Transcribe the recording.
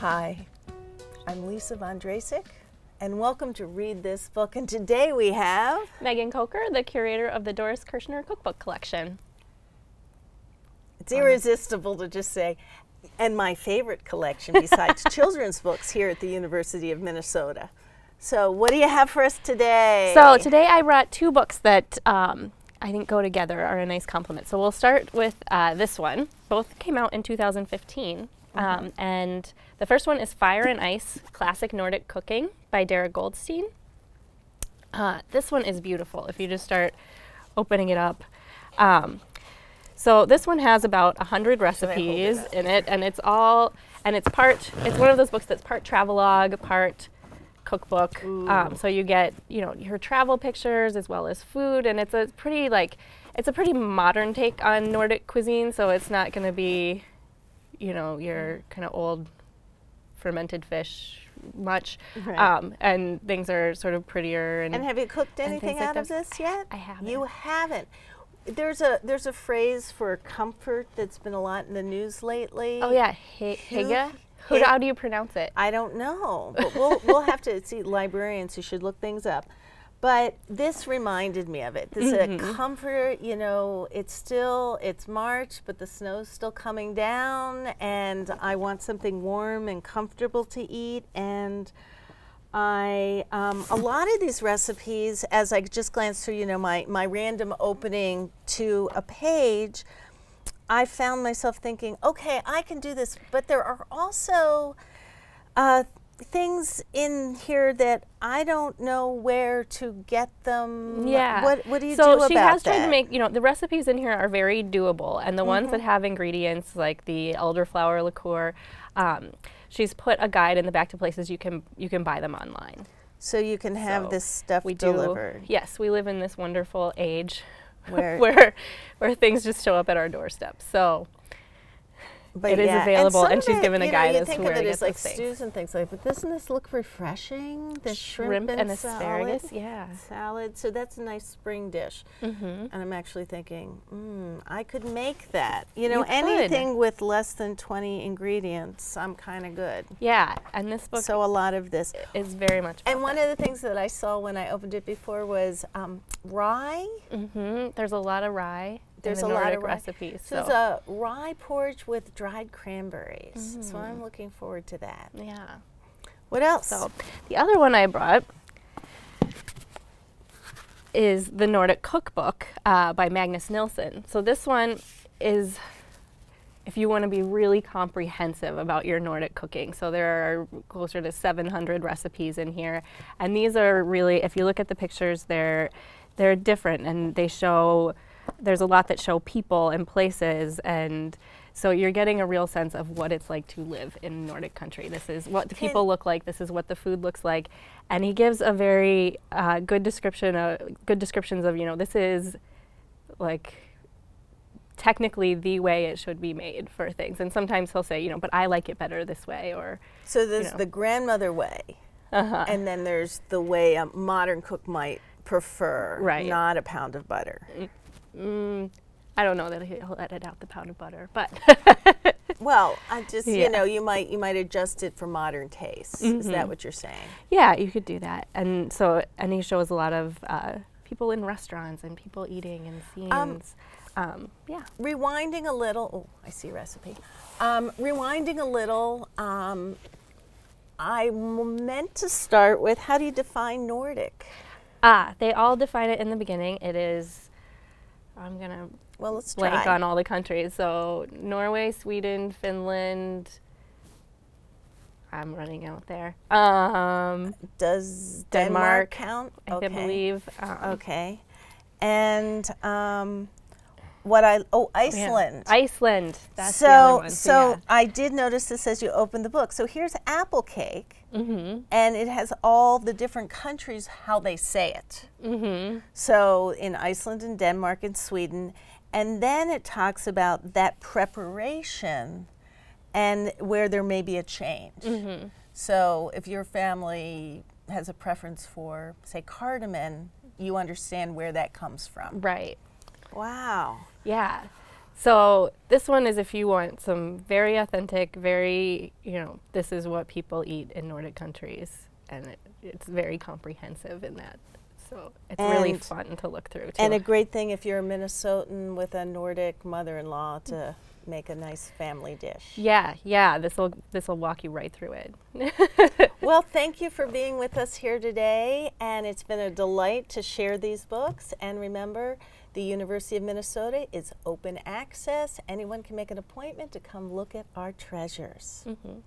Hi, I'm Lisa Von Drasek, and welcome to Read This Book. And today we have Megan Kocher, the curator of the Doris Kirschner Cookbook Collection. it's irresistible to just say, and my favorite collection besides children's books here at the University of Minnesota. So, what do you have for us today? So today I brought two books that um, I think go together, are a nice complement. So we'll start with uh, this one. Both came out in 2015. Um, and the first one is Fire and Ice Classic Nordic Cooking by Darra Goldstein. Uh, this one is beautiful if you just start opening it up. Um, so this one has about 100 I hold it recipes in it, and it's all, and it's part, it's one of those books that's part travelogue, part cookbook. Um, so you get, you know, your travel pictures as well as food, and it's a pretty like, it's a pretty modern take on Nordic cuisine. So it's not going to be, you know, your kind of old fermented fish much, Right. um, and things are sort of prettier and, And have you cooked anything things like out of this yet? I haven't. You haven't. There's a there's a phrase for comfort that's been a lot in the news lately. oh yeah, Who- Hygge. How do you pronounce it? I don't know, but we'll we'll have to see librarians who should look things up. But this reminded me of it. This is Mm-hmm. a comfort, you know, it's still it's March, but the snow's still coming down and I want something warm and comfortable to eat and I um, a lot of these recipes, as I just glanced through, you know, my my random opening to a page, I found myself thinking, okay, I can do this, but there are also uh, things in here that I don't know where to get them. Yeah. What What do you do? about that? so she has tried to make, you know, the recipes in here are very doable, and the ones Mm-hmm. that have ingredients like the elderflower liqueur, um, she's put a guide in the back to places you can you can buy them online. so you can have So this stuff we delivered. do. Yes, we live in this wonderful age Where- where where things just show up at our doorstep. So But It is yeah, available, some and she's it, given a you know, guide you as to think where of it as like things. stews and things like. But doesn't this look refreshing? The shrimp, and, salad? asparagus, yeah. salad. So that's a nice spring dish. Mm-hmm. And I'm actually thinking, mm, I could make that. You know, You anything with less than 20 ingredients, I'm kind of good. Yeah, and this book So a lot of this. is very much. And one of the things that I saw when I opened it before was um, rye. hmm There's a lot of rye. There's in a the lot of recipes. So it's a rye porridge with dried cranberries. So Mm. I'm looking forward to that. yeah. What else? So the other one I brought is the Nordic Cookbook uh, by Magnus Nilsson. So this one is if you want to be really comprehensive about your Nordic cooking. So there are closer to 700 recipes in here, and these are really, if you look at the pictures, they're they're different, and they show. There's a lot that show people and places, and so you're getting a real sense of what it's like to live in Nordic country. This is what the people look like. This is what the food looks like, and he gives a very uh, good description, uh, good descriptions of you know this is like technically the way it should be made for things. And sometimes he'll say, you know, but I like it better this way, or So there's know. the grandmother way, uh-huh. and then there's the way a modern cook might prefer. Right. Not a pound of butter. mm, I don't know that he'll edit out the pound of butter, but Well, I just Yeah. you know you might you might adjust it for modern tastes. Is Mm-hmm. that what you're saying? yeah, you could do that. And so, and he shows a lot of uh, people in restaurants and people eating and scenes. Um, yeah. Rewinding a little. Oh, I see a recipe. Um, rewinding a little. Um, I meant to start with how do you define Nordic? Ah, they all define it in the beginning. It is. I'm gonna Well, let's blank try. on all the countries. So Norway, Sweden, Finland. I'm running out there. Um, Does Denmark, Denmark, count? I okay. believe. Um, Okay. And um, what I oh yeah. Iceland. Iceland. That's so one. so yeah. I did notice this as you open the book. So here's apple cake, Mm-hmm. and it has all the different countries how they say it. Mm-hmm. So in Iceland and Denmark and Sweden, and then it talks about that preparation and where there may be a change. Mm-hmm. So if your family has a preference for, say, cardamom, you understand where that comes from. Right. Wow. Yeah. So this one is if you want some very authentic, very you know this is what people eat in Nordic countries, and it, it's very comprehensive in that. So it's really fun to look through too. And a great thing if you're a Minnesotan with a Nordic mother-in-law to make a nice family dish. yeah, yeah. This will this will walk you right through it. Well, thank you for being with us here today, and it's been a delight to share these books. And remember, the University of Minnesota is open access. Anyone can make an appointment to come look at our treasures. Mhm.